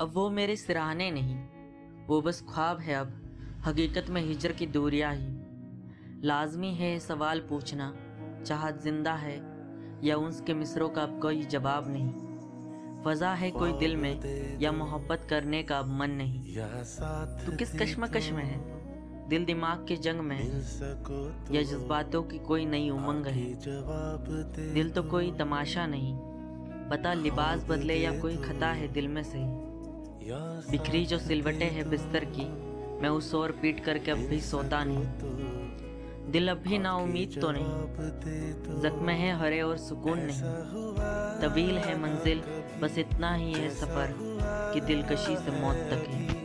अब वो मेरे सिराहने नहीं। वो बस ख्वाब है अब। हकीकत में हिजर की दूरियाँ ही। लाजमी है सवाल पूछना चाहत ज़िंदा है या उसके मिसरों का अब कोई जवाब नहीं। वजह है कोई दिल में या मोहब्बत करने का अब मन नहीं। तू किस कश्मकश में है? दिल दिमाग के जंग में या जज्बातों की कोई नई उमंग है? दिल तो कोई तमाशा नहीं। बता लिबास बदले या कोई खता है दिल में से? बिखरी जो सिलवटे हैं बिस्तर की, मैं उस ओर पीट करके अब भी सोता नहीं। दिल अब भी ना उम्मीद तो नहीं। जख्म है हरे और सुकून नहीं। तवील है मंजिल, बस इतना ही है सफ़र कि दिलकशी से मौत तक है।